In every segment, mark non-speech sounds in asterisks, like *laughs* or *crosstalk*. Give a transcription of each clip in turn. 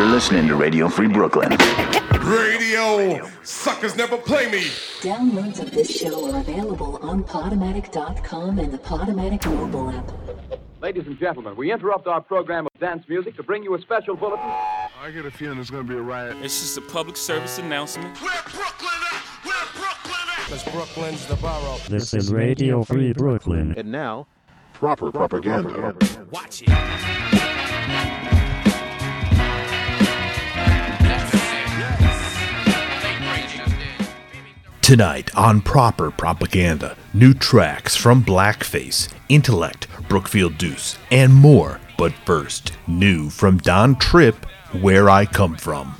You're listening to Radio Free Brooklyn. Radio suckers never play me. Downloads of this show are available on Podomatic.com and the Podomatic mobile app. Ladies and gentlemen, we interrupt our program of dance music to bring you a special bulletin. I get a feeling there's gonna be a riot. It's just a public service announcement. Where Brooklyn at? Where Brooklyn at? Cause Brooklyn's the borough. This is Radio Free Brooklyn. And now, Proper propaganda. Watch it. Tonight on Proper Propaganda, new tracks from Blakface, Intellect, Brookfield Deuce, and more. But first, new from Don Trip, Where I Come From.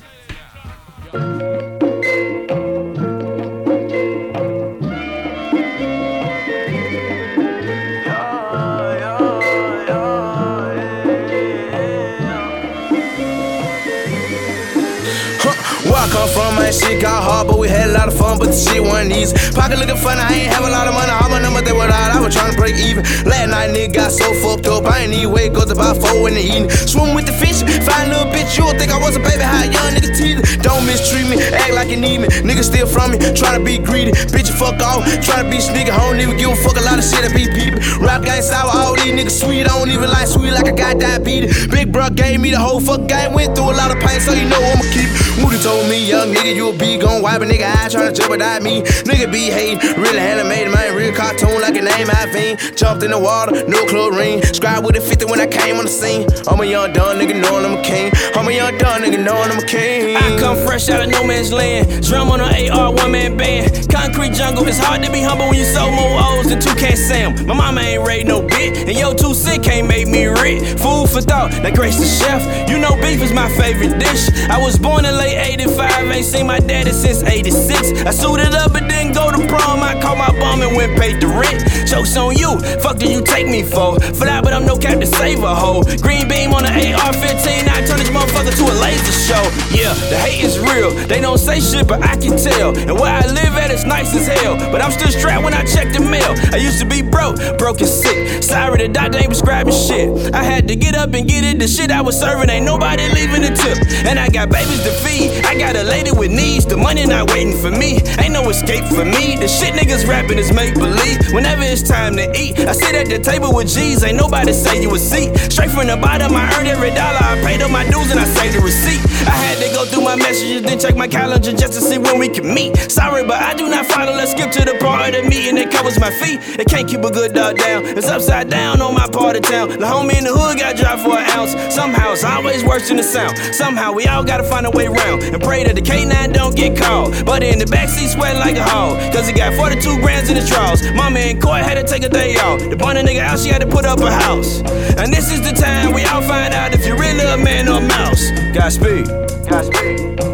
Man, shit got hard, but we had a lot of fun, but the shit wasn't easy. Pocket looking funny, I ain't have a lot of money, all my numbers they were out, I was trying to break even. Last night, nigga got so fucked up, I ain't even wake up to about four in the evening. Swim with the fish, find a little bitch, you would think I was a baby, how young nigga teething. Don't mistreat me, act like you need me, nigga steal from me, tryna be greedy. Bitch, fuck off, tryna be sneaky, I don't even give a fuck a lot of shit, I be people. Rap game sour, all these niggas sweet, I don't even like sweet like I got diabetes. Big bro gave me the whole fuck game, went through a lot of pain, so you know I'ma keep. Moody told me, young nigga, you be gon' wipe a nigga eye tryna jeopardize me. Nigga be hating, really animated, man, real cartoon like a name I fiend. Jumped in the water, no chlorine. Scribe with a 50 when I came on the scene. I'm a young dumb nigga knowing I'm a king. I'm a young dumb nigga knowing I'm a king. Come fresh out of no man's land. Drum on an AR one man band. Concrete jungle, it's hard to be humble when you sold more O's than two can Sam. My mama ain't raised no bit, and yo too sick can't make me rich. Food for thought, that grace the chef. You know beef is my favorite dish. I was born in late 85, ain't seen my daddy since 86. I suited up but didn't go to prom. I caught my bum and went paid the rent. Jokes on you, fuck do you take me for? That, but I'm no cap to save a hoe. Green beam on the AR-15, I turn this motherfucker to a laser show. Yeah, the hate is real. They don't say shit, but I can tell. And where I live at is nice as hell. But I'm still strapped when I check the mail. I used to be broke, broke and sick. Sorry, the doctor ain't prescribing shit. I had to get up and get it. The shit I was serving ain't nobody leaving a tip. And I got babies to feed. I got a lady with needs. The money not waiting for me. Ain't no escape for me. The shit niggas rapping is make believe. Whenever it's time to eat, I sit at the table with G's. Ain't nobody say you a seat. Straight from the bottom, I earned every dollar. I paid up my dues and I saved the receipt. I had to go through my messages, then check my calendar just to see when we can meet. Sorry, but I do not follow. Let's skip to the part of the meeting that covers my feet. It can't keep a good dog down. It's upside down on my part of town. The homie in the hood got dropped for an ounce. Somehow it's always worse than the sound. Somehow we all gotta find a way around and pray that the K9 don't get caught. But in the backseat sweating like a hog. Cause he got 42 grams in his drawers. Mama in court had to take a day off. The burn a nigga out, she had to put up a house. And this is the time we all find out if you're really a man or a mouse. Godspeed. Godspeed. Godspeed.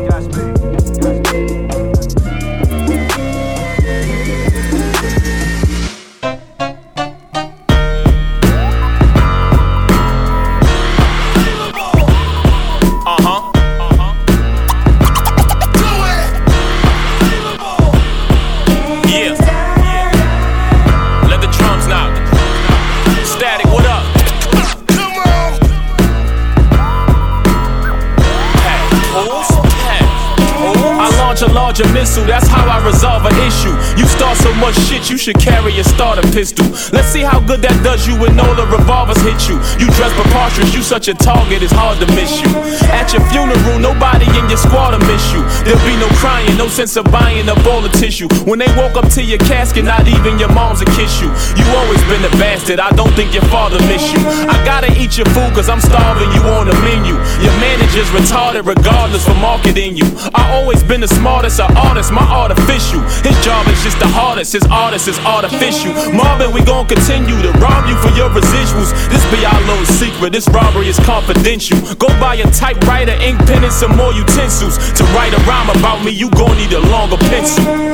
A missile, that's how I resolve an issue. You start so much shit, you should carry a starter pistol. Let's see how good that does you when all the revolvers hit you. You dress preposterous, you such a target, it's hard to miss you. At your funeral, nobody in your squad will miss you. There'll be no crying, no sense of buying a all of tissue. When they walk up to your casket, not even your mom's will kiss you. You always been a bastard, I don't think your father miss you. I gotta eat your food cause I'm starving you on the menu. Your manager's retarded regardless for marketing you. I always been the smartest of artists, my artificial. His job is just the hardest, his artist is artificial. Marvin, we gon' continue to rob you for your residuals. This be our little secret, this robbery is confidential. Go buy a typewriter, ink pen, and some more utensils. To write a rhyme about me, you gon' need a longer pencil. Don't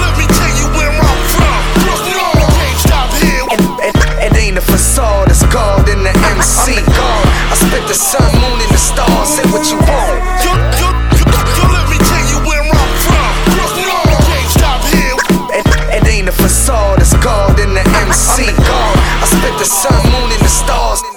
let me tell you where I'm from. Brooklyn, can't stop here. It, it ain't a facade, it's God in the MC. *laughs* I'm the God. I spit the sun, moon, and the stars. Say what you want. The sun, moon, and.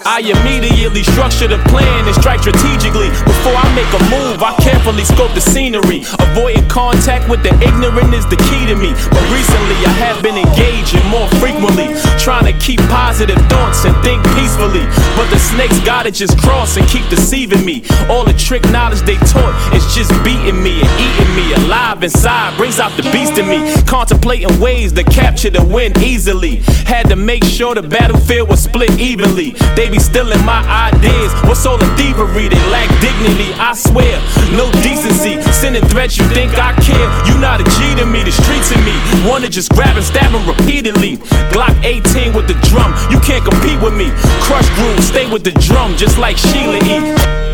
I immediately structure the plan and strike strategically. Before I make a move, I carefully scope the scenery. Avoiding contact with the ignorant is the key to me. But recently, I have been engaging more frequently, trying to keep positive thoughts and think peacefully. But the snakes gotta just cross and keep deceiving me. All the trick knowledge they taught is just beating me and eating me alive inside. Brings out the beast in me. Contemplating ways to capture the win easily. Had to make sure the battlefield was split evenly. They be stealing my ideas. What's all the thievery? They lack dignity. I swear, no decency. Sending threats, you think I care? You not a G to me. The streets in me wanna just grab and stab him repeatedly. Glock 18 with the drum. You can't compete with me. Krush Groove, stay with the drum, just like Sheila E.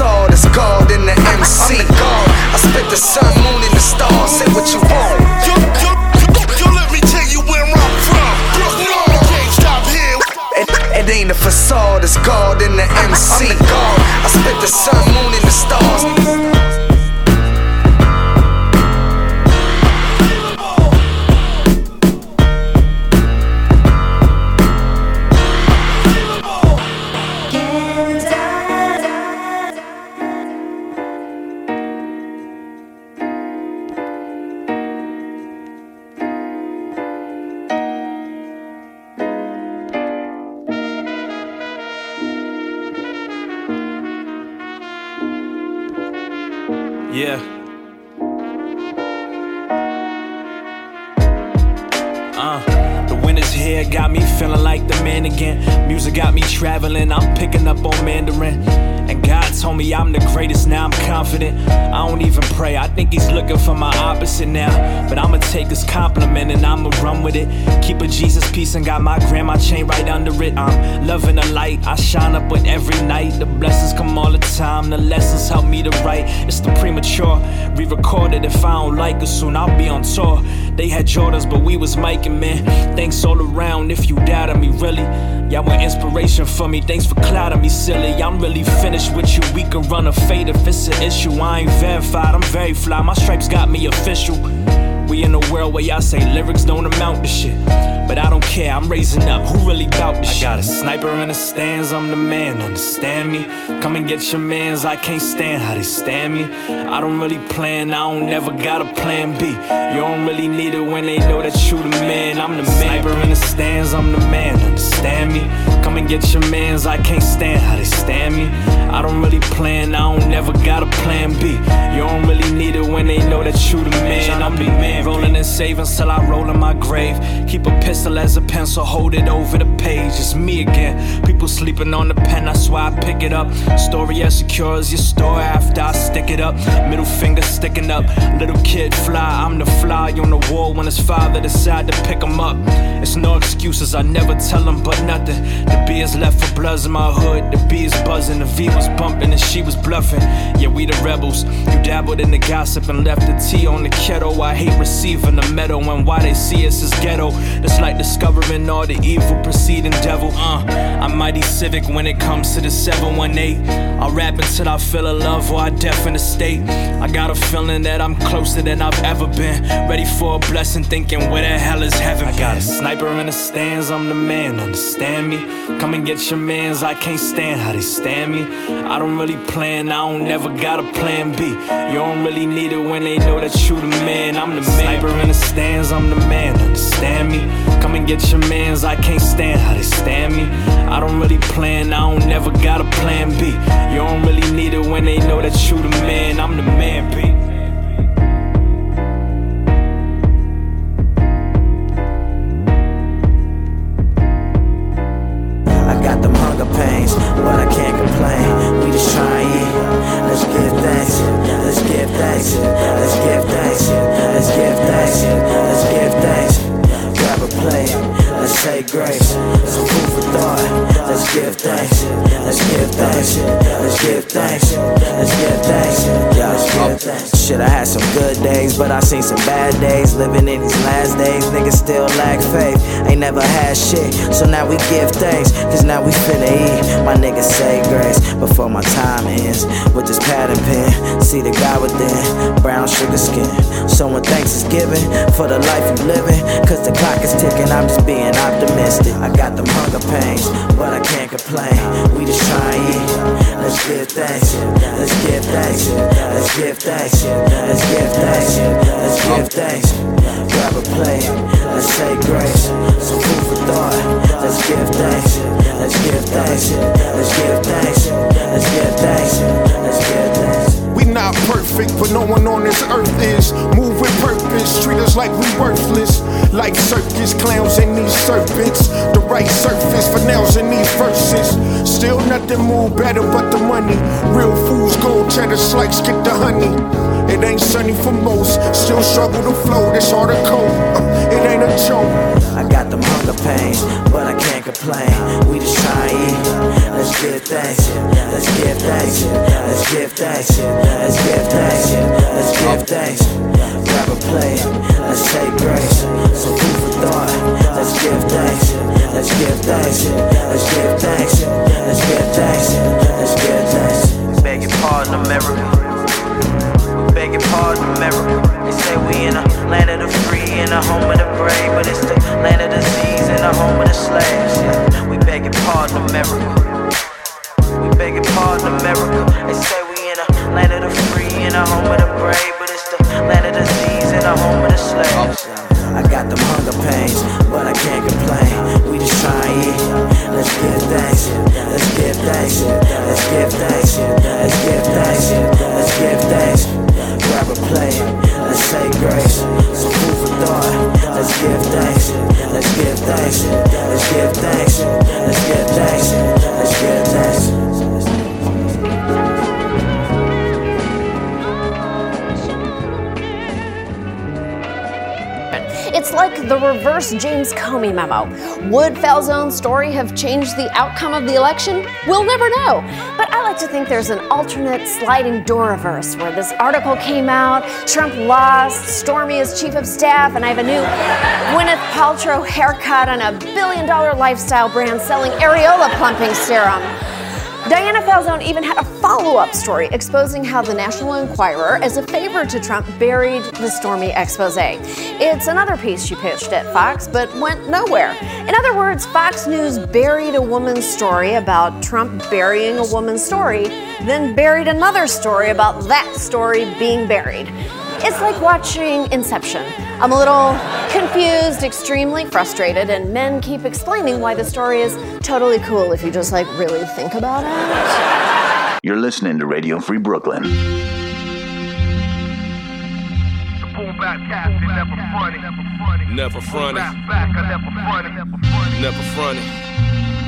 facade, it's God in the MC. I'm the God. I spit the sun, moon, and the stars. Say what you want. Don't, don't, don't let me tell you where I'm from. No, can't stop here. It, it ain't a facade, it's God in the MC. I'm the God. I spit the sun, moon, and the stars. Had Jordans, but we was miking, man. Thanks all around if you doubted me, really. Y'all were inspiration for me, thanks for clouding me, silly. I'm really finished with you, we can run a fade if it's an issue. I ain't verified, I'm very fly, my stripes got me official. We in a world where y'all say lyrics don't amount to shit. But I don't care, I'm raising up. Who really bout this shit? I got a sniper in the stands, I'm the man, understand me? Come and get your mans, I can't stand how they stand me. I don't really plan, I don't never got a plan B. You don't really need it when they know that you the man. I'm the man. Sniper in the stands, I'm the man, understand me? Come and get your mans, I can't stand how they stand me. I don't really plan, I don't never got a plan B. You don't really need it when they know that you the man. I'm the man. Rolling in savings till I roll in my grave. Keep a pistol as a pencil, hold it over the page. It's me again. People sleeping on the pen, that's why I pick it up. Story as secure as your store after I stick it up. Middle finger sticking up. Little kid fly, I'm the fly on the wall when his father decide to pick him up. It's no excuses, I never tell him but nothing. The B is left for bloods in my hood. The B is buzzing, the V was bumping, and she was bluffing. Yeah, we the rebels. You dabbled in the gossip and left the tea on the kettle. I hate receiving the medal and why they see us as ghetto. It's like discovering all the evil preceding devil. Uh, I'm mighty civic when it comes to the 718. I'll rap until I feel a love or I deaf in a state. I got a feeling that I'm closer than I've ever been. Ready for a blessing, thinking where the hell is heaven? I got a sniper in the stands, I'm the man, understand me? Come and get your mans, I can't stand how they stand me. I don't really plan, I don't never got a plan B. You don't really need it when they know that you the man. I'm the man. Sniper in the stands, I'm the man, understand me? Come and get your mans, I can't stand how they stand me. I don't really plan, I don't never got a plan B. You don't really need it when they know that you the man. I'm the man, B. have changed the outcome of the election? We'll never know. But I like to think there's an alternate sliding door reverse where this article came out, Trump lost, Stormy is chief of staff, and I have a new Gwyneth Paltrow haircut on a billion dollar lifestyle brand selling areola plumping serum. Diana Falzone even had a follow up story exposing how the National Enquirer, as a favor to Trump, buried the Stormy expose. It's another piece she pitched at Fox, but went nowhere. In other words, Fox News buried a woman's story about Trump burying a woman's story, then buried another story about that story being buried. It's like watching Inception. I'm a little confused, extremely frustrated, and men keep explaining why the story is totally cool if you just like really think about it. You're listening to Radio Free Brooklyn. Never fronted. Never fronted.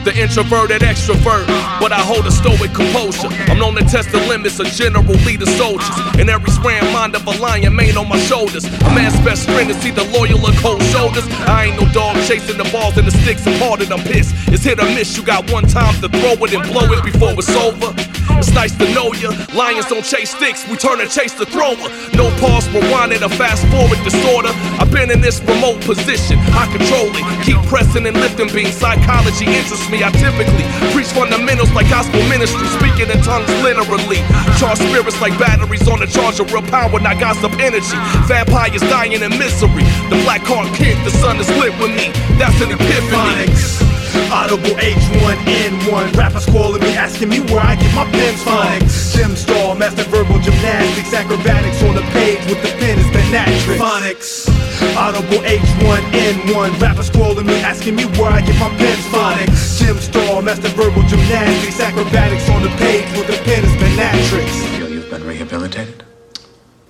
The introverted extrovert, but I hold a stoic composure. I'm known to test the limits of general leader soldiers. And every spraying mind of a lion mane on my shoulders. A man's best friend is either loyal or cold shoulders. I ain't no dog chasing the balls and the sticks and harder than piss. It's hit or miss, you got one time to throw it and blow it before it's over. It's nice to know ya. Lions don't chase sticks, we turn and chase the thrower. No pause, rewind it, or fast forward disorder. I've been in this remote position, I control it. Keep pressing and lifting being psychology interests me. I typically preach fundamentals like gospel ministry, speaking in tongues literally. Charge spirits like batteries on a charge of real power, not gossip energy. Vampires dying in misery. The black card kid, the sun is lit with me. That's an epiphany. Audible H1N1 Rappers calling me, asking me where I get my pens phonics Gym star, master verbal gymnastics Acrobatics on the page with the pen is Benatrix Phonics Audible H1N1 Rappers calling me, asking me where I get my pens phonics Gym star, master verbal gymnastics Acrobatics on the page with the pen is Benatrix Feel you've been rehabilitated?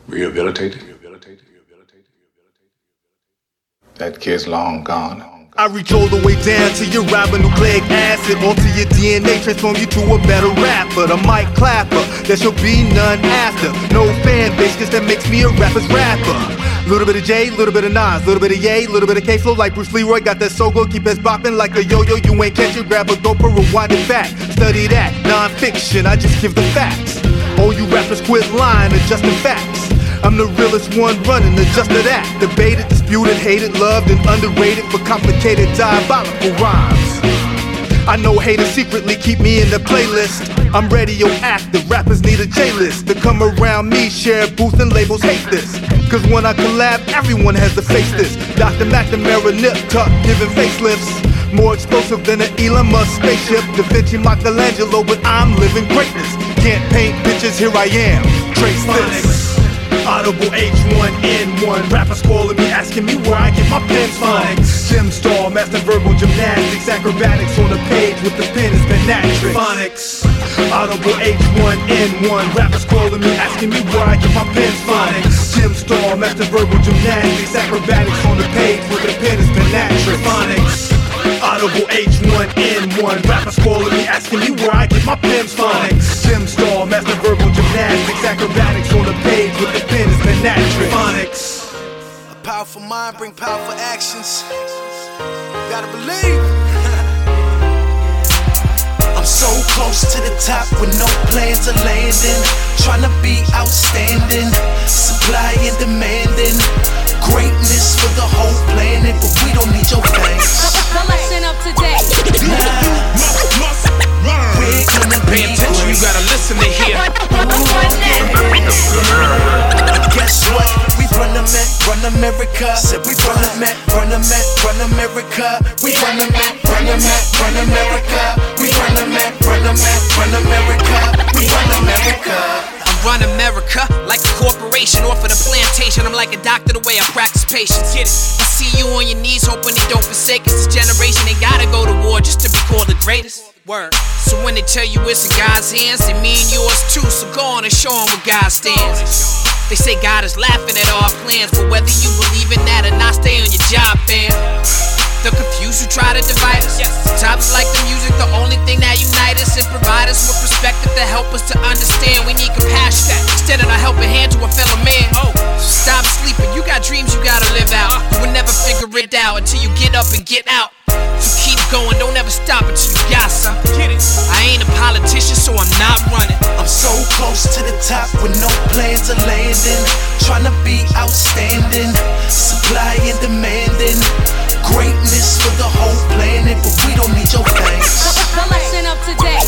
Rehabilitated? rehabilitated? Rehabilitated? That kid's long gone. I reach all the way down to your ribonucleic acid Alter your DNA, transform you to a better rapper A mic clapper, there shall be none after No fan base, cause that makes me a rapper's rapper Little bit of J, little bit of Nas, little bit of Ye, little bit of K flow like Bruce Leroy. Got that so good, keep us bopping like a yo-yo. You ain't catch it, grab a GoPro, rewind it back. Study that, non-fiction, I just give the facts. All you rappers quit lying, adjusting facts. I'm the realest one running, the just of that. Debated, disputed, hated, loved, and underrated for complicated, diabolical rhymes. I know haters secretly keep me in the playlist. I'm radioactive, rappers need a J-list to come around me, share booth and labels hate this. Cause when I collab, everyone has to face this. Dr. McNamara, Nip Tuck, giving facelifts. More explosive than an Elon Musk spaceship. Da Vinci, Michelangelo, but I'm living greatness. Can't paint bitches, here I am. Trace this. Audible H1N1 Rappers calling me, asking me where I get my pens from. Sim Star, master verbal gymnastics Acrobatics on the page with the pen is Benatrix. Phonics. Audible H1N1 Rappers calling me, asking me where I get my pens from. Sim Star, master verbal gymnastics Acrobatics on the page with the pen is Benatrix. Phonics Audible H1N1 Rappers calling me, asking me where I get my pens from Sim Star, master verbal gymnastics Acrobatics on the page with the pen is Benatrix Phonics A powerful mind bring powerful actions. Gotta believe. *laughs* I'm so close to the top with no plans of landing. Tryna be outstanding, supply and demanding. Greatness for the whole planet, but we don't need your thanks. The lesson of today. We're gonna Pay attention, you gotta listen to hear. Guess what? We run the Met, run America. Said we run the Met, run the Met, run America. We run the Met, run the Met, run America. We run the Met, run the Met, run America. We run America. Run America like a corporation off of the plantation. I'm like a doctor the way I practice patience. Get it? I see you on your knees, hoping they don't forsake us. This generation ain't gotta go to war just to be called the greatest. Word. So when they tell you it's in God's hands, then me and yours too. So go on and show 'em where God stands. They say God is laughing at our plans, but whether you believe in that or not, stay on your job, fam. The confused who try to divide us. Sometimes like the music, the only thing that unite us and provide us with perspective to help us to understand. We need compassion of a helping hand to a fellow man. Oh, stop sleeping. You got dreams you gotta live out. You will never figure it out until you get up and get out. So keep going, don't ever stop until you got something. I ain't a politician, so I'm not running. I'm so close to the top with no plans of landing. Tryna be outstanding, supply and demanding. Greatness for the whole planet, but we don't need your thanks. The lesson of today.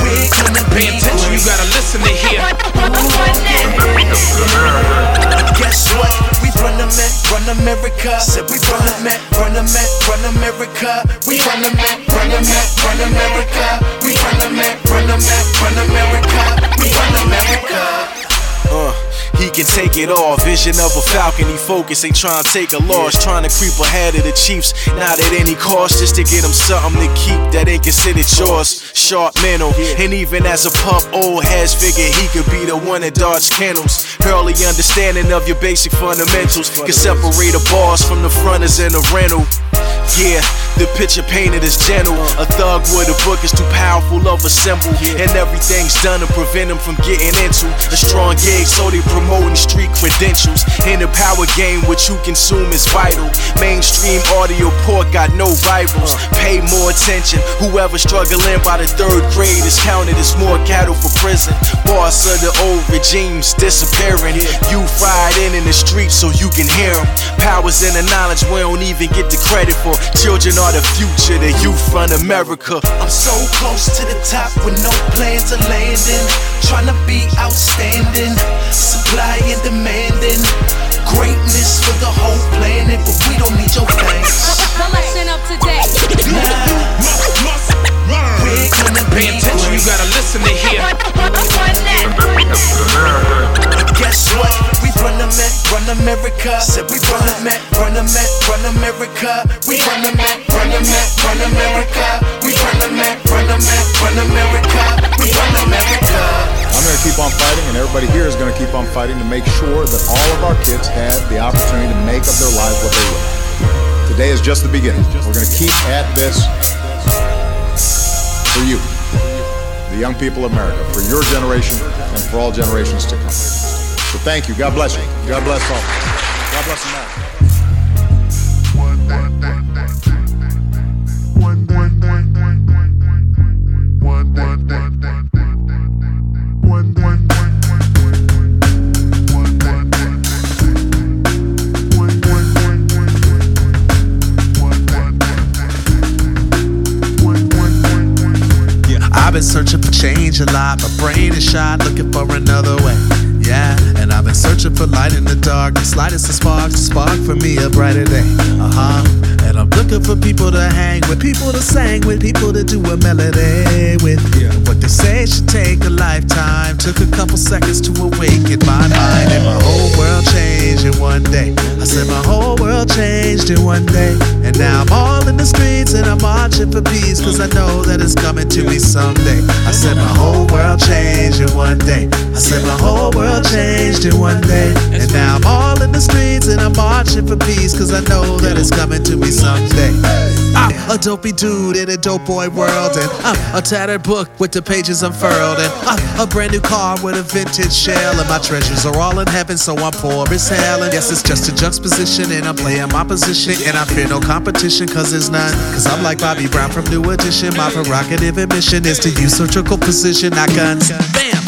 We're gonna Pay attention, you gotta listen to hear. *laughs* Guess what? We run the Met, run America. Said we run the Met, run the Met, run America. We run the Met, run the Met, run America. We run the Met, run the Met, run America. We run America. Uh, he can take it all. Vision of a falcon, he focus, ain't trying to take a loss. Trying to creep ahead of the Chiefs, not at any cost, just to get him something to keep that ain't considered yours. Sharp mental, and even as a pup, old heads figure he could be the one that dodge kennels. Early understanding of your basic fundamentals can separate a boss from the fronters and the rental. Yeah, the picture painted is gentle. A thug with a book is too powerful of a symbol. And everything's done to prevent him from getting into a strong gig, so they promoting street credentials. In the power game, what you consume is vital. Mainstream audio port got no rivals. Pay more attention. Whoever struggling by the third grade is counted as more cattle for prison. Boss of the old regimes disappearing. You fried in in the streets so you can hear them. Powers in the knowledge we don't even get the credit for. Children are the future, the youth run America. I'm so close to the top with no plans of landing. Tryna be outstanding, supply and demanding. Greatness for the whole planet, but we don't need your thanks. The lesson of today. We're gonna Pay attention, you gotta listen to hear. *laughs* Guess what? We run the Met, run America. Said we run the Met, run the Met, run America. We run the Met, run the Met, run America. We run the Met, run the Met, run America. We run America. I'm going to keep on fighting, and everybody here is going to keep on fighting to make sure that all of our kids have the opportunity to make of their lives what they will. Today is just the beginning. We're going to keep at this for you, the young people of America, for your generation, and for all generations to come. So thank you. God bless you. God bless all. God bless America. Change a lot. My brain is shot, looking for another way. Yeah, and I've been searching for light in the dark. The slightest of sparks, a spark for me, a brighter day. Uh huh. And I'm looking for people to hang with, people to sing with, people to do a melody with. Yeah. What they say should take a lifetime. Took a couple seconds to awaken my mind, and my whole world changed in one day. I said my whole world changed in one day. And now I'm all in the streets and I'm marching for peace, cause I know that it's coming to me someday. I said my whole world changed in one day. I said my whole world changed in one day. And now I'm all in the streets and I'm marching for peace, cause I know that it's coming to me someday. I'm a dopey dude in a dope boy world, and I'm a tattered book with the pages unfurled, and I'm a brand new car with a vintage shell, and my treasures are all in heaven, so I'm poor as hell. And yes, it's just a juxtaposition, and I'm playing my position, and I fear no competition, cause there's none. Cause I'm like Bobby Brown from New Edition, my prerogative and mission is to use surgical precision, not guns.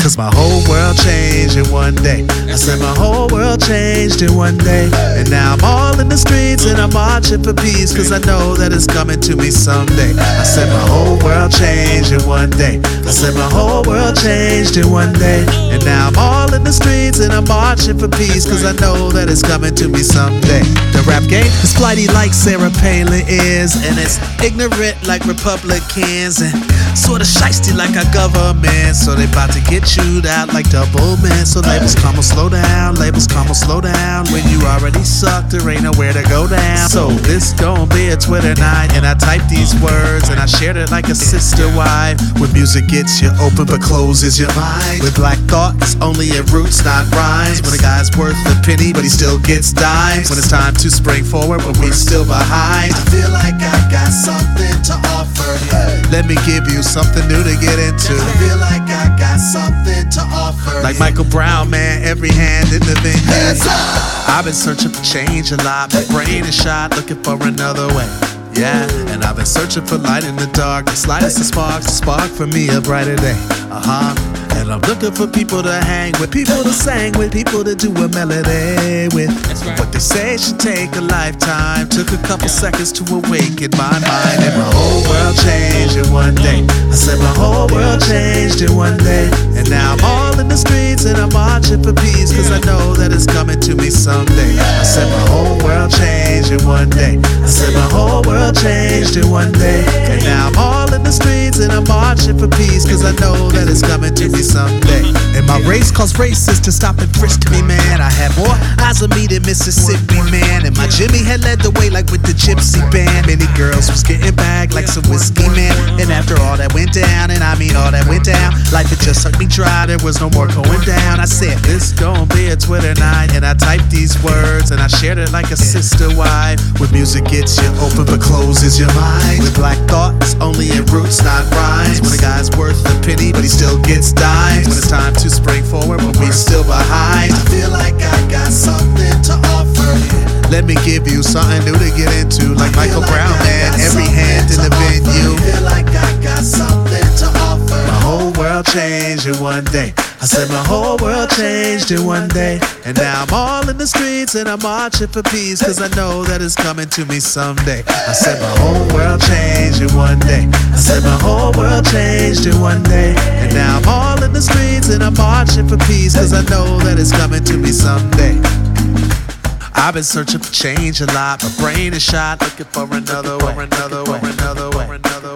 Cause my whole world changed in one day. I said my whole world changed in one day. And now I'm all in the streets and I'm marching for peace. Cause I know that it's coming to me someday. I said my whole world changed in one day. I said my whole world changed in one day. And now I'm all in the streets and I'm marching for peace. Cause I know that it's coming to me someday. The rap game is flighty like Sarah Palin is. And it's ignorant like Republicans. And sort of shisty like our government. So they about to get chewed out like double man. So labels come on, slow down. Labels come on, slow down. When you already suck, there ain't nowhere to go down. So this gon' be a Twitter night. And I typed these words and I shared it like a sister wife. When music gets you open but closes your mind. With black thought, only in roots, not rhymes. When a guy's worth a penny, but he still gets dimes. When it's time to spring forward, but we still behind. I feel like I got something to offer. Let me give you something new to get into. I feel like I got something to offer. Like Michael Brown, man, every hand in the venue. I've been searching for change a lot. My brain is shot, looking for another way. Yeah, and I've been searching for light in the dark. The slightest of sparks, a spark for me, a brighter day. Uh huh. And I'm looking for people to hang with, people to sing with, people to do a melody with. What they say should take a lifetime. Took a couple seconds to awaken my mind, and my whole world changed in one day. I said my whole world changed in one day. And now I'm all in the streets and I'm marching for peace, cause I know that it's coming to me someday. I said my whole world changed in one day. I said my whole world changed in one day. And now I'm all in the streets and I'm marching for peace, cause I know that it's coming to me someday. And my race caused racists to stop and frisk me, man. I had more eyes on me than Mississippi, man. And my Jimmy had led the way like with the gypsy band. Many girls was getting bagged like some whiskey, man. And after all that went down, and I mean all that went down, life had just sucked me dry. There was no more going down. I said, this gon' be a Twitter night. And I typed these words and I shared it like a sister wife. When music gets you open but closes your mind. With black thoughts only in roots, not rhymes. When a guy's worth a penny, but he still gets dimes. When it's time to spring forward, but we still behind. I feel like I got something to offer. Let me give you something new to get into, like Michael Brown, man. Every hand in the venue. Feel like I got something world changed in one day. I said my whole world changed in one day. And now I'm all in the streets and I'm marching for peace. Cause I know that it's coming to me someday. I said my whole world changed in one day. I said my whole world changed in one day. And now I'm all in the streets and I'm marching for peace. Cause I know that it's coming to me someday. I've been searching for change a lot. My brain is shot, looking for another way, another way, another way, another way,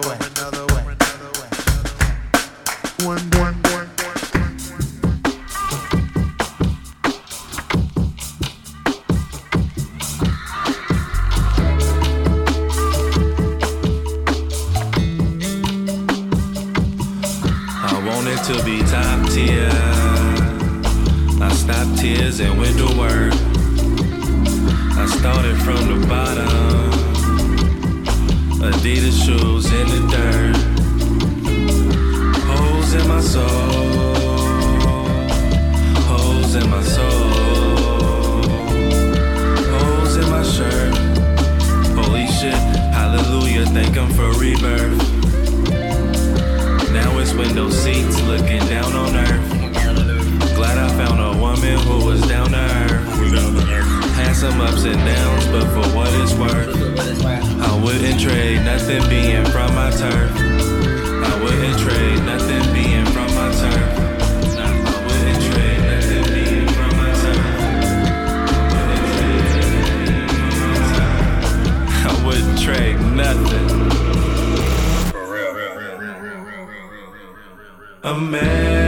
to be top tier. I stopped tears and went to work. I started from the bottom. Adidas shoes in the dirt. Holes in my soul. Holes in my soul. Holes in my shirt. Holy shit, hallelujah, thank him for rebirth. Now window seats looking down on earth. Glad I found a woman who was down to earth. Had some ups and downs, but for what it's worth, I wouldn't trade nothing being from my turf. I wouldn't trade nothing being from my my turf. I wouldn't trade nothing being from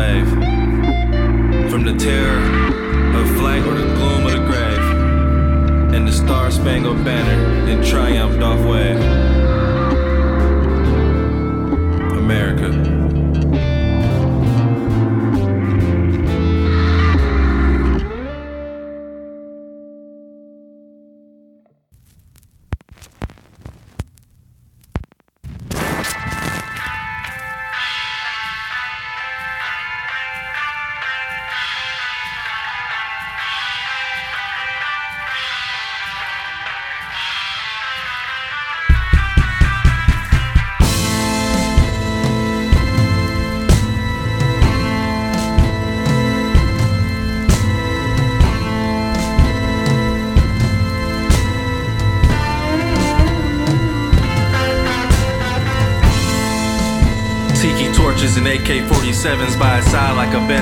slave from the terror of flight or the gloom of the grave. And the star spangled banner in triumph doth wave. America. 47s by his side like a best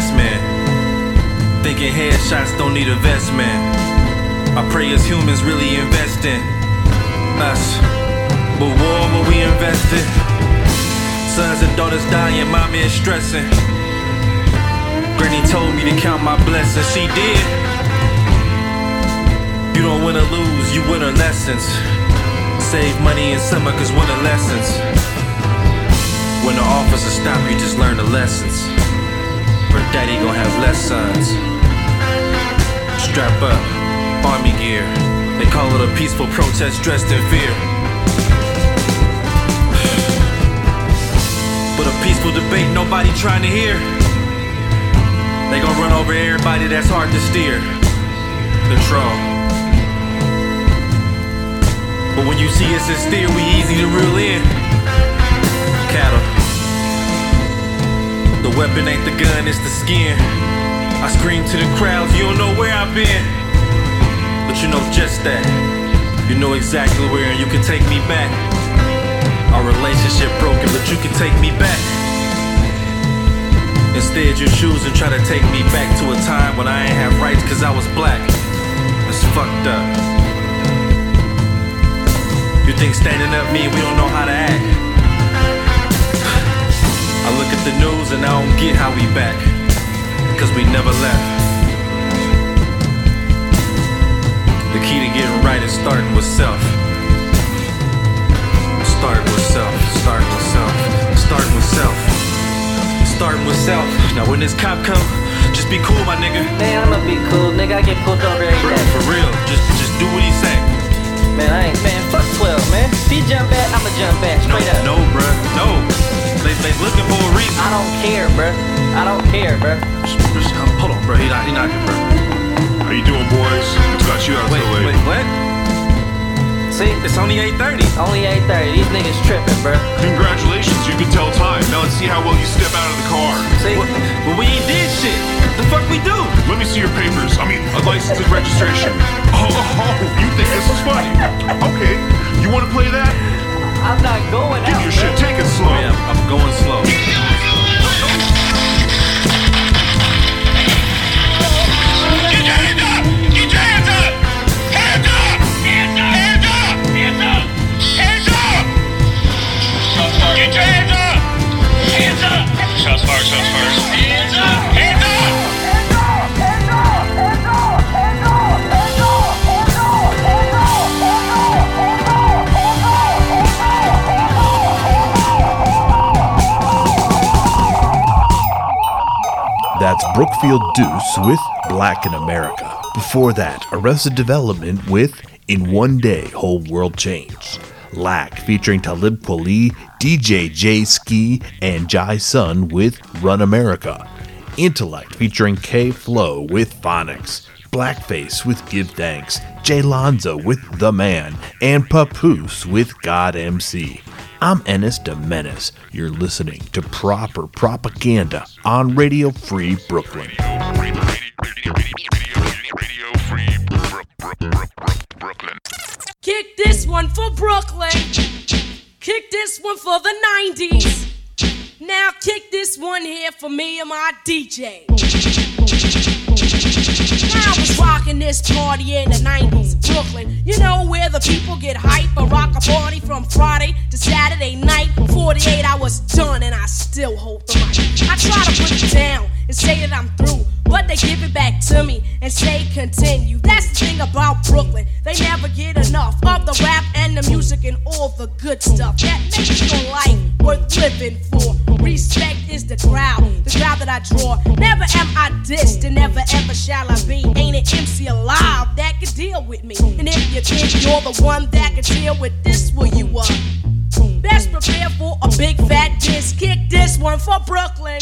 dressed in fear. But a peaceful debate, nobody trying to hear. They gon' run over everybody that's hard to steer. Control. But when you see us in steer, we easy to reel in. Cattle. The weapon ain't the gun, it's the skin. I scream to the crowds, you don't know where I've been. But you know just that. You know exactly where, and you can take me back. Our relationship broken, but you can take me back. Instead, you choose and try to take me back to a time when I ain't have rights cause I was black. It's fucked up. You think standing up mean we don't know how to act? I look at the news and I don't get how we back. Cause we never left. The key to getting right is starting with self. Starting with self, starting with self, starting with self, starting with self. Now when this cop come, just be cool, my nigga. Man, I'ma be cool, nigga. I get pulled over every Bro, day. for real, just just do what he say. Man, I ain't, man, fuck 12, man. If he jump back, I'ma jump back, straight up. No, bruh, no. They they looking for a reason. I don't care, bruh. I don't care, bruh. Hold on, bro. He not he not here, bro. How you doing, boys? What got you out Wait, so late? wait, what? See? It's only 8:30. Only 8:30. These niggas tripping, bro. Congratulations, you can tell time. Now let's see how well you step out of the car. See? But we ain't did shit. The fuck we do? Let me see your papers. I mean, a license and registration. Oh, oh, oh, you think this is funny? Okay, you want to play that? I'm not going Give out. your shit. Take it slow. Yeah, I'm going slow. Brookfield Deuce with Black in America. Before that, Arrested Development with In One Day, Whole World Changed. Lak featuring Talib Kweli, DJ Jay Ski, and Jai-sun with Run America. Intellect featuring Kay Flow with Phonics. Blakface with Give Thanx. Jay Lonzo with The Man. And Papoose with God MC. I'm Ennis Menace. You're listening to Proper Propaganda on Radio Free Brooklyn. Kick this one for Brooklyn. Kick this one for the 90s. Now kick this one here for me and my DJ. I was rocking this party in the 90s, Brooklyn. You know where the people get hype rock a party from Friday to Saturday night. 48 hours done and I still hold the mic. I try to put it down and say that I'm through. But they give it back to me and say continue. That's the thing about Brooklyn. They never get enough of the rap and the music and all the good stuff that makes your life worth living for. Respect is the crowd, the crowd that I draw. Never am I dissed and never ever shall I be. Ain't an MC alive that can deal with me. And if you think you're the one that can deal with this, well, you are. Best prepare for a big fat diss. Kick this one for Brooklyn.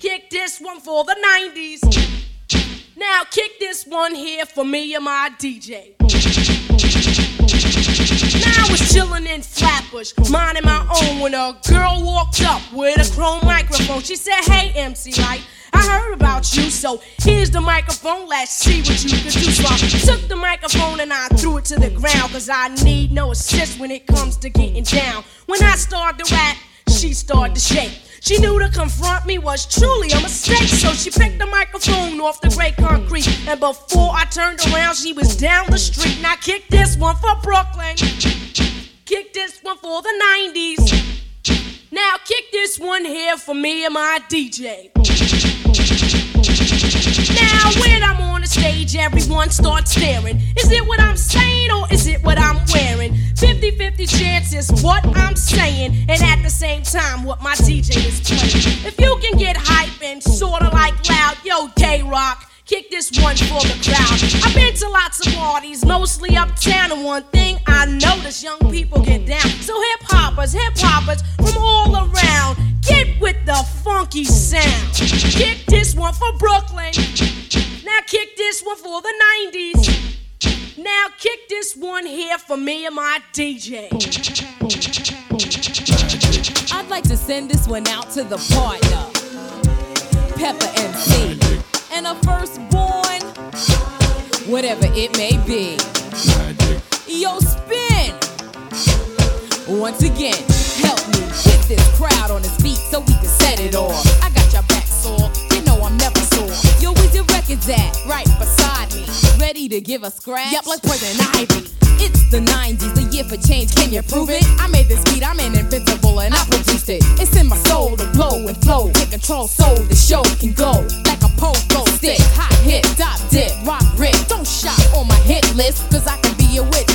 Kick this one for the 90s. Now kick this one here for me and my DJ. Now I was chillin' in Flatbush, minding my own, when a girl walked up with a chrome microphone. She said, Hey, MC Lyte. I heard about you, so here's the microphone. Let's see what you can do. So I took the microphone and I threw it to the ground. Cause I need no assist when it comes to getting down. When I started to rap, she started to shake. She knew to confront me was truly a mistake, so she picked the microphone off the gray concrete. And before I turned around, she was down the street. Now kick this one for Brooklyn. Kick this one for the 90s. Now kick this one here for me and my DJ. Now when I'm stage, everyone starts staring. Is it what I'm saying or is it what I'm wearing? 50-50 chance is what I'm saying, and at the same time, what my DJ is playing. If you can get hype and sorta like loud, yo, K-Rock. Kick this one for the crowd. I've been to lots of parties, mostly uptown, and one thing I notice young people get down. So hip hoppers, hip hoppers from all around, get with the funky sound. Kick this one for Brooklyn. Now kick this one for the 90s. Now kick this one here for me and my DJ. I'd like to send this one out to the partner, Pepper MC, and a firstborn, whatever it may be. Yo, spin! Once again, help me get this crowd on its feet so we can set it off. I got your back, sore. You know I'm never sore. Yo, where's your records at? Right beside me. Ready to give a scratch? Yep, like poison ivy. It's the 90s, the year for change. Can you prove it? I made this beat, I'm an invincible, and I produced it. It's in my soul to blow and flow. Take control so the show can go like a pogo stick. Hot hit, dot dip, rock rip. Don't shop on my hit list, cause I can be a wit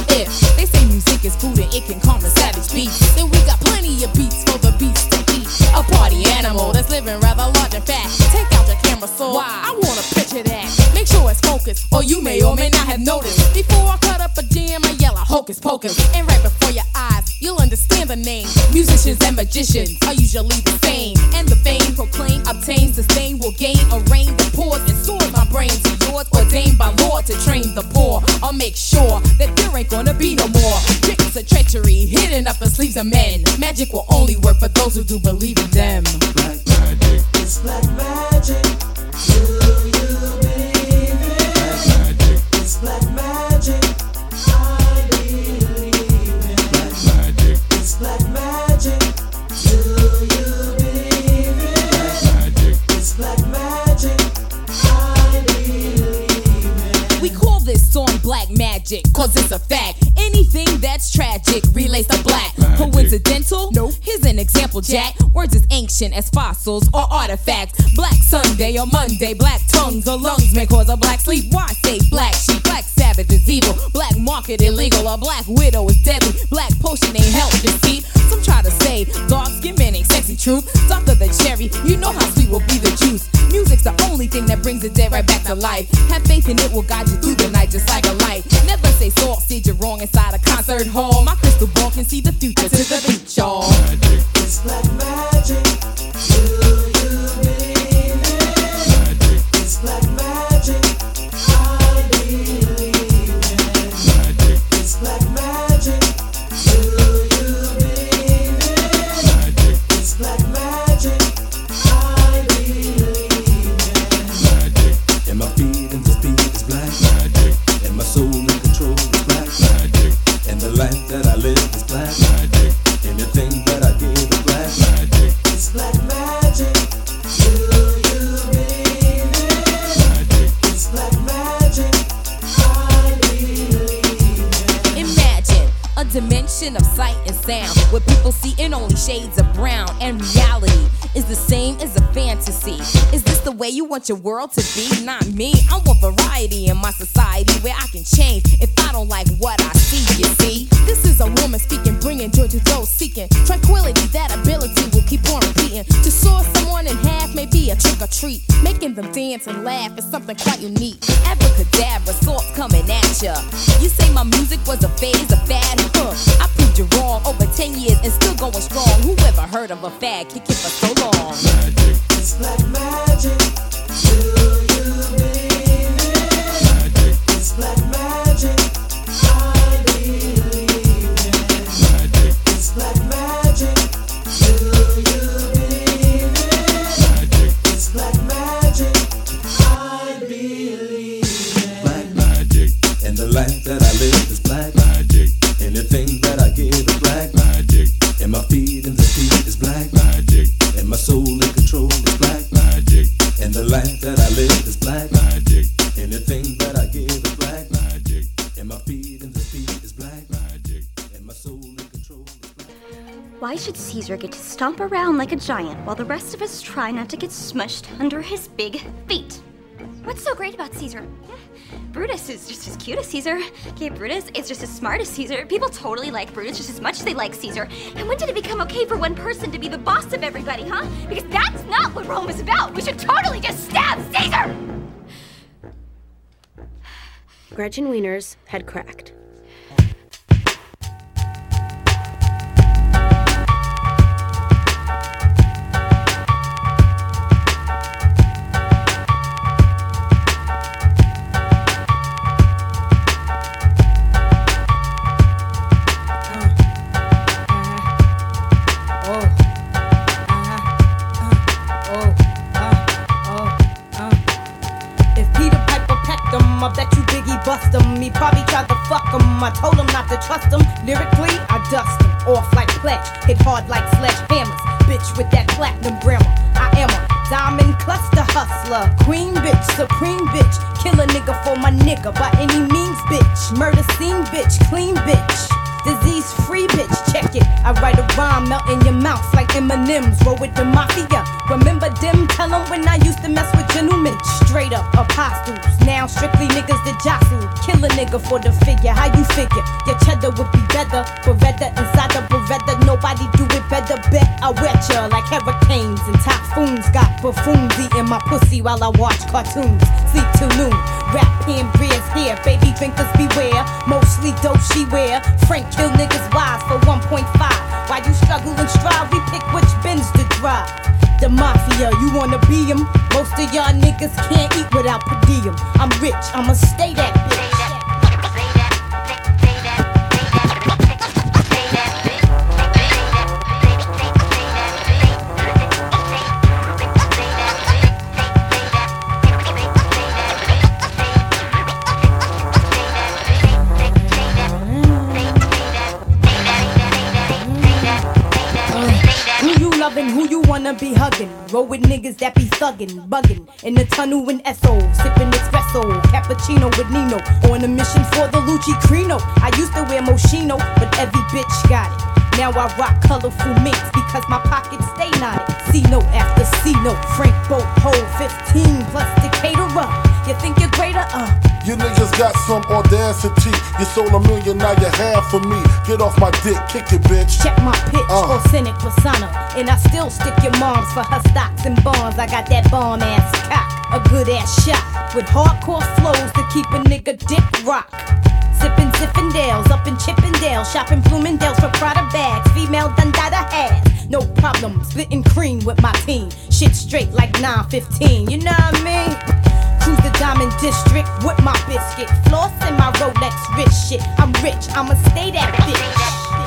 sure it's focused, or oh, you may or may not have noticed. Before I cut up a jam, I yell a hocus pocus. And right before your eyes, you'll understand the name. Musicians and magicians are usually the same. And the fame proclaim, obtain, sustain, will gain a reign that pours and soars my brain to yours, ordained by law to train the poor. I'll make sure that there ain't gonna be no more tricks of treachery hidden up the sleeves of men. Magic will only work for those who do believe in them. Black magic. It's black magic. Magic, cause it's a fact. Anything that's tragic relates to black. Coincidental? No. Here's an example, Jack. Words as ancient as fossils or artifacts. Black Sunday or Monday, black tongues or lungs may cause a black sleep. Why say black sheep? Black Sabbath is evil. Black market illegal. A black widow is deadly. Black potion ain't help defeat. Some try to say dark skin men ain't sexy truth. Darker the cherry, you know how sweet will be the juice. Music's the only thing that brings the dead right back to life. Have faith and it will guide you through the night just like a light. Never say salt, seed you're wrong inside a concert hall. My crystal ball can see the future to the beat, y'all. Magic It's like magic. Want your world to Why should Caesar get to stomp around like a giant while the rest of us try not to get smushed under his big feet? What's so great about Caesar? Brutus is just as cute as Caesar. Okay, Brutus is just as smart as Caesar. People totally like Brutus just as much as they like Caesar. And when did it become okay for one person to be the boss of everybody, huh? Because that's not what Rome is about. We should totally just stab Caesar! Gretchen Wiener's had cracked. Sleep till noon. Rap Cambria's here. Baby drinkers beware. Mostly dope she wear. Frank kill niggas wise for 1.5. While you struggle and strive, we pick which bins to drive. The mafia, you wanna be be 'em? Most of y'all niggas can't eat without per diem. I'm rich, I'ma stay that bitch. Who you wanna be hugging? Roll with niggas that be thuggin', buggin'. In the tunnel in Esso, sippin' espresso. Cappuccino with Nino. On a mission for the Lucci Crino. I used to wear Moschino, but every bitch got it. Now I rock colorful minks because my pockets stay knotted. C note after C note, Frank Boat, Hole 15 plus the caterer. You think you're greater? Uh. You niggas got some audacity. You sold a million, now you have for me. Get off my dick, kick it, bitch. Check my pitch, Uh. authentic persona. And I still stick your moms for her stocks and bonds. I got that bomb ass cock, a good ass shot. With hardcore flows to keep a nigga dick rock. Sippin' Zippendales up in Chippendale. Shopping Bloomingdale's for Prada bags. Female Don Dada has. No problem, splitting cream with my team. Shit straight like 915, you know what I mean? Cruise the Diamond District with my biscuit. Floss in my Rolex rich shit. I'm rich, I'ma stay that bitch.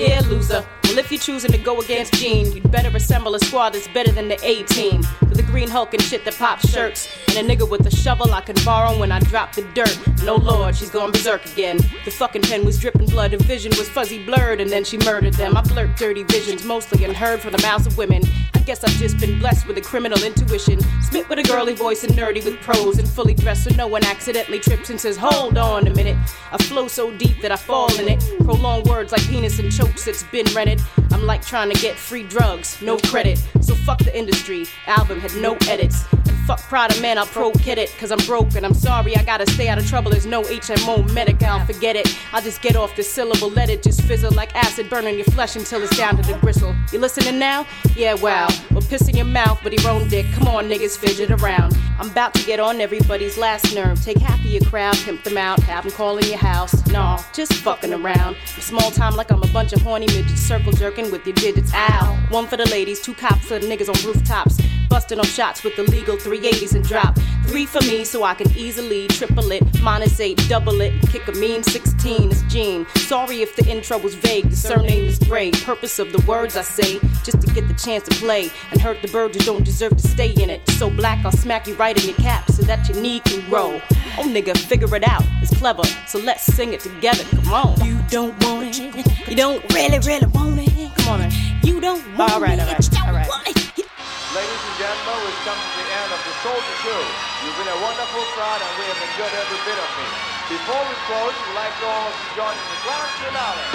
Yeah, loser. Well, if you're choosing to go against Jean, you'd better assemble a squad that's better than the A team. With the green Hulk and shit that pops shirts. And a nigga with a shovel I can borrow when I drop the dirt. No lord, she's going berserk again. The fucking pen was dripping blood and vision was fuzzy blurred, and then she murdered them. I blurt dirty visions mostly and heard from the mouths of women. Guess I've just been blessed with a criminal intuition. Spit with a girly voice and nerdy with prose and fully dressed so no one accidentally trips and says, Hold on a minute. I flow so deep that I fall in it. Prolong words like penis and chokes, it's been rented. I'm like trying to get free drugs, no credit. So fuck the industry. Album had no edits. Fuck Prada, man, I'll pro kid it. Cause I'm broke and I'm sorry, I gotta stay out of trouble. There's no HMO medic, I'll forget it. I'll just get off the syllable, let it just fizzle like acid burning your flesh until it's down to the gristle. You listening now? Yeah, wow. Well, piss in your mouth, but your own dick. Come on, niggas, fidget around. I'm about to get on everybody's last nerve. Take half of your crowd, pimp them out, have them call in your house. Nah, just fucking around. I'm small time like I'm a bunch of horny midgets circle jerking with your digits. Ow. One for the ladies, two cops for the niggas on rooftops. Busting off shots with the legal 380s and drop. Three for me so I can easily triple it. Minus eight, double it. Kick a mean 16. is Jean. Sorry if the intro was vague. The surname is Grae. Purpose of the words I say, just to get the chance to play and hurt the birds who don't deserve to stay in it. So black, I'll smack you right in your cap so that your knee can roll. Oh nigga, figure it out. It's clever, so let's sing it together. Come on. You don't want it. You don't really, really want it. Come on, man. You don't want all right, it. All right, all right. Ladies and gentlemen, we've come to the end of the Soldier Show. You've been a wonderful crowd and we have enjoyed every bit of it. Before we close, we'd like all to join in the grand finale.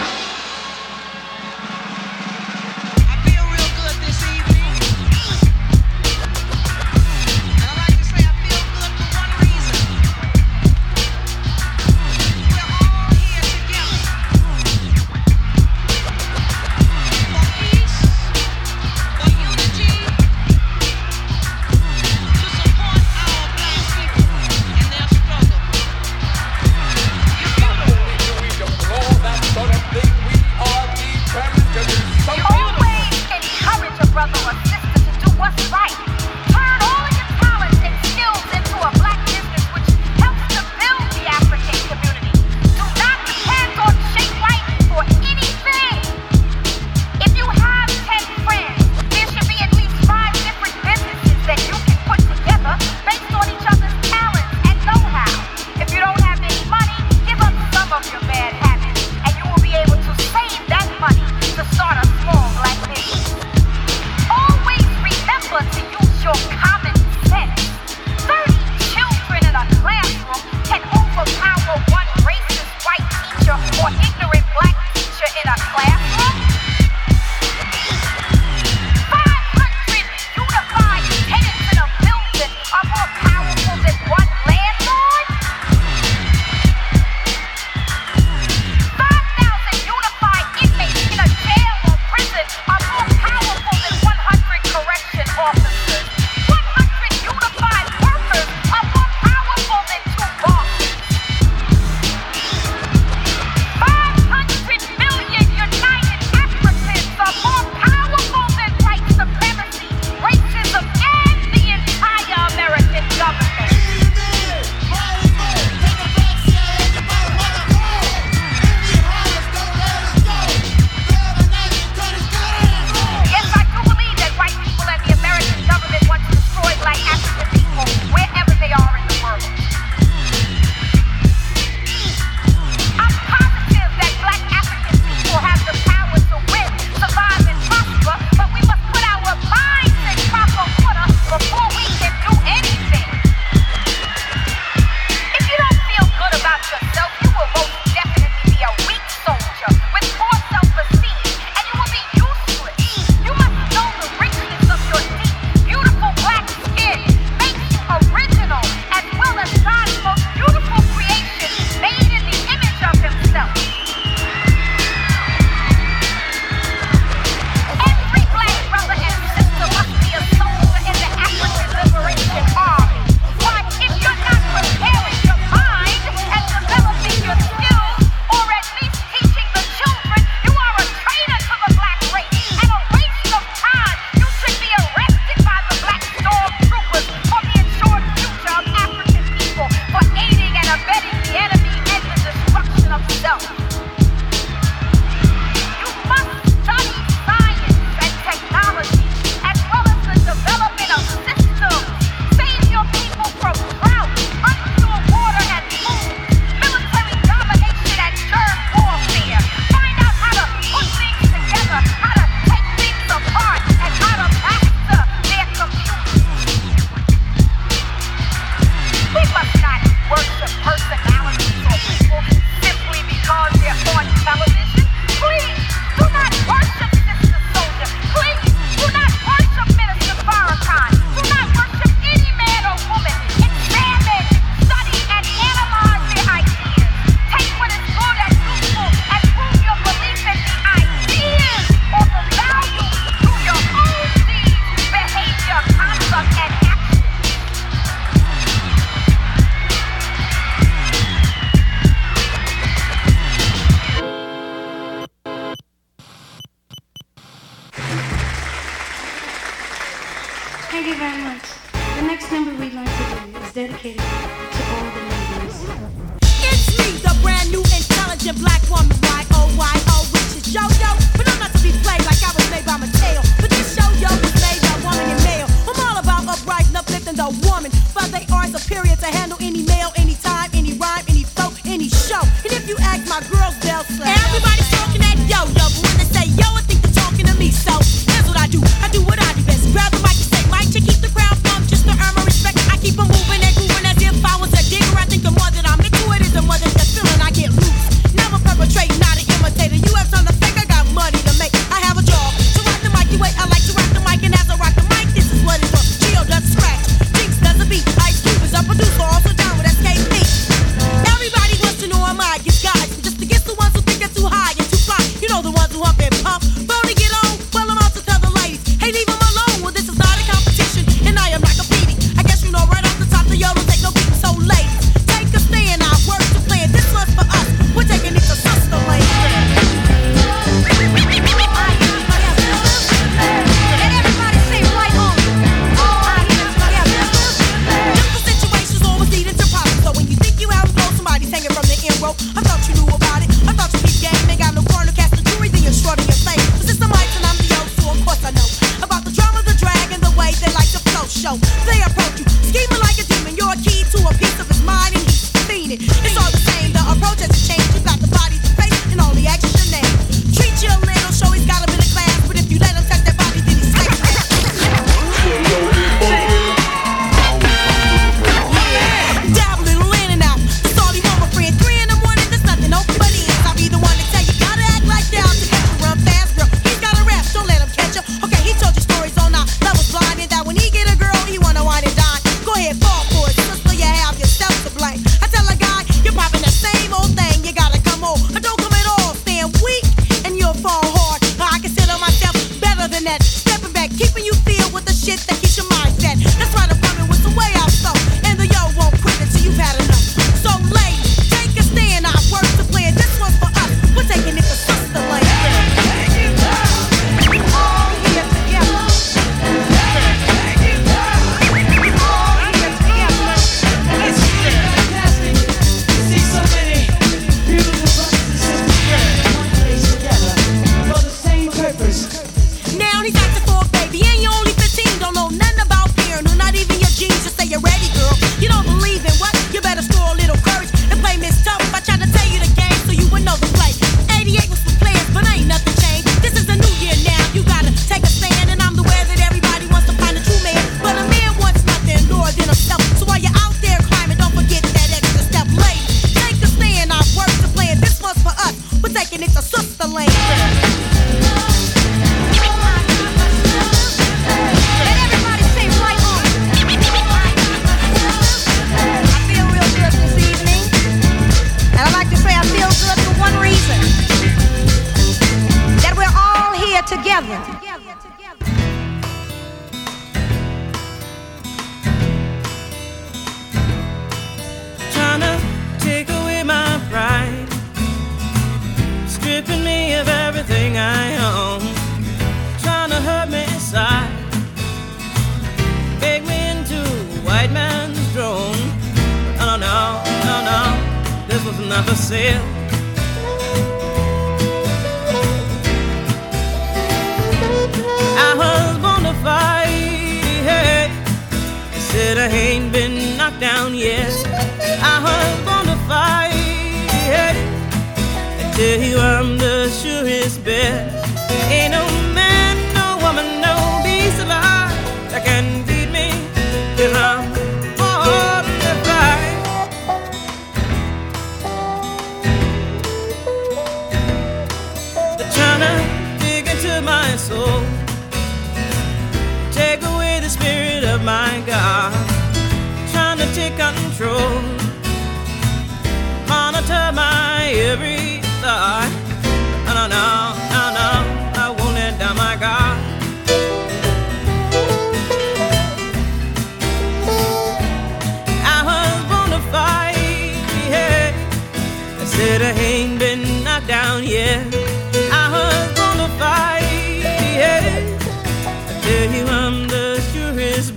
Tell you the surest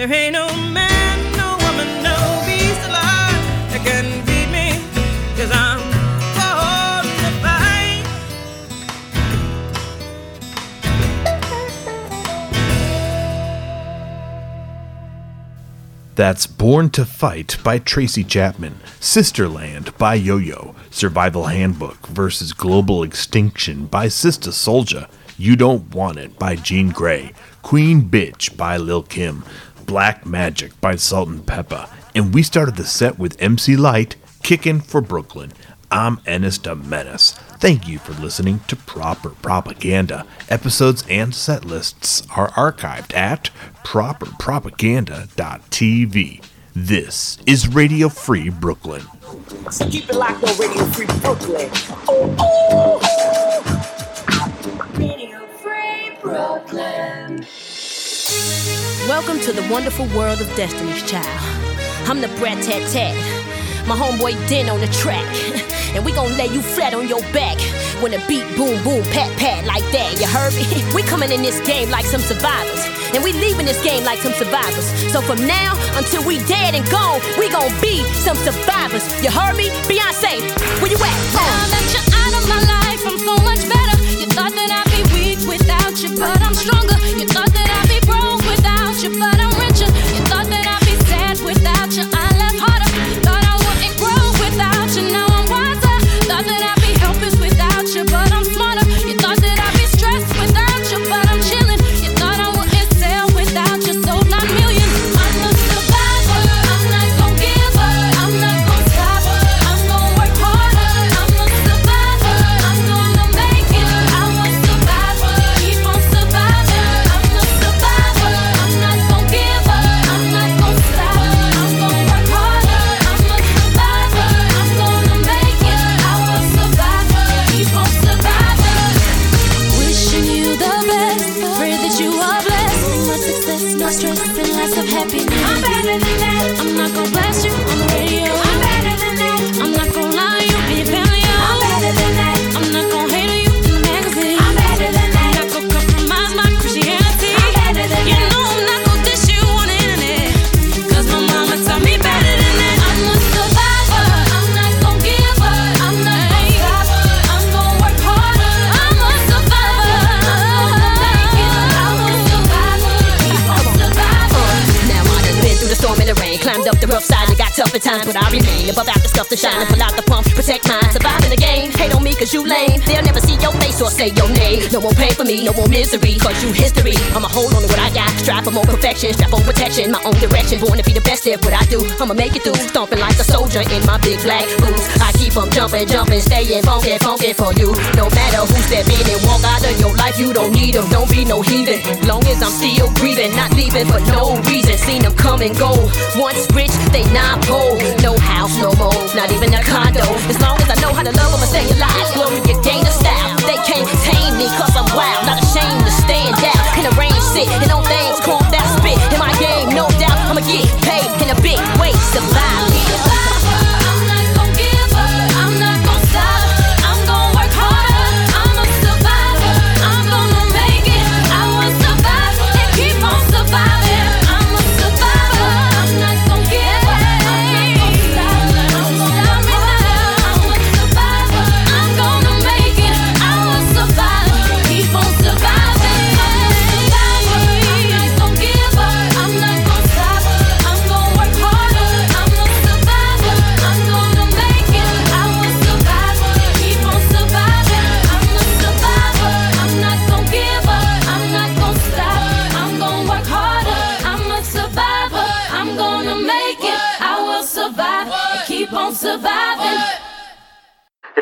There ain't no man, no woman, no beast alive that can beat me. Cause I'm. That's Born to Fight by Tracy Chapman, Sisterland by Yo Yo, Survival Handbook versus Global Extinction by Sister Souljah, You Don't Want It by Jean Grae, Queen Bitch by Lil Kim, Black Magic by Salt and Pepa, and we started the set with MC Lyte, kicking for Brooklyn. I'm Ennis the Menace. Thank you for listening to Proper Propaganda. Episodes and set lists are archived at properpropaganda.tv. This is Radio Free Brooklyn. So keep it locked on Radio Free Brooklyn. Oh, oh, oh. Radio Free Brooklyn. Welcome to the wonderful world of Destiny's Child. I'm the brat tat tat. My homeboy Den on the track. *laughs* And we gon' lay you flat on your back. When the beat boom boom pat pat like that, you heard me? *laughs* We coming in this game like some survivors. And we leaving this game like some survivors. So from now until we dead and gone, we gon' be some survivors. You heard me? Beyonce, where you at? Now that you're out of my life, I'm so much better. You thought that I'd be weak without you, but I'm stronger. Times, but I remain above out the stuff to shine and pull out the pump, protect mine, surviving the game. Hate on me cause you lame, they'll never see your face or say your name. No more pain for me, no more misery, cause you history. I'ma hold on to what I got, strive for more perfection, strive for protection, my own direction, born to be the best at what I do. I'ma make it through, stomping like a soldier in my big black boots. I keep on jumping, jumping, staying funky, funky for you. No matter who step in and walk out of your life, you don't need them, don't be no heathen. Long as I'm still breathing, not leaving for no reason. Seen them come and go. Once rich, they not poor. No house, no more, not even a condo. As long as I know how to love, I'ma stay alive. Glory, you gain the style. They can't tame me, cause I'm wild. Not ashamed to stand out. In the range, sit, and on things, calm down, spit. In my game, no doubt, I'ma get paid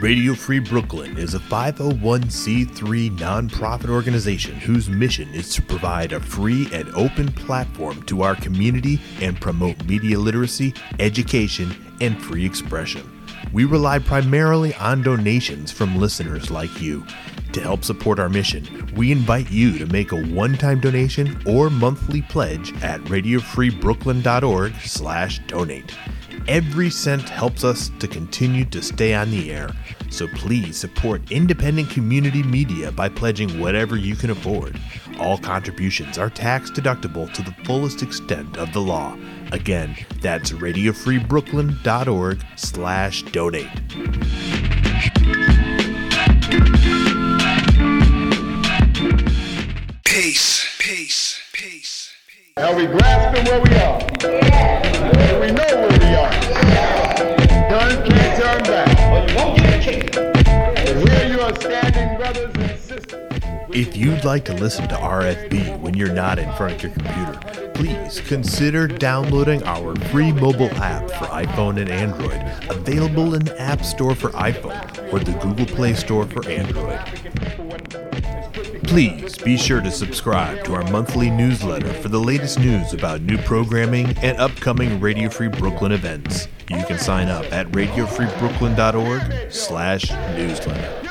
Radio Free Brooklyn is a 501c3 nonprofit organization whose mission is to provide a free and open platform to our community and promote media literacy, education, and free expression. We rely primarily on donations from listeners like you. To help support our mission, we invite you to make a one-time donation or monthly pledge at radiofreebrooklyn.org/donate. Every cent helps us to continue to stay on the air. So please support independent community media by pledging whatever you can afford. All contributions are tax deductible to the fullest extent of the law. Again, that's radiofreebrooklyn.org slash donate. Are we grasping where we are? Yeah. We know where we are. Done, can't turn back. Well, you won't get a kick. Here you are standing, brothers and sisters. If you'd like to listen to RFB when you're not in front of your computer, please consider downloading our free mobile app for iPhone and Android, available in the App Store for iPhone or the Google Play Store for Android. Please be sure to subscribe to our monthly newsletter for the latest news about new programming and upcoming Radio Free Brooklyn events. You can sign up at radiofreebrooklyn.org slash newsletter.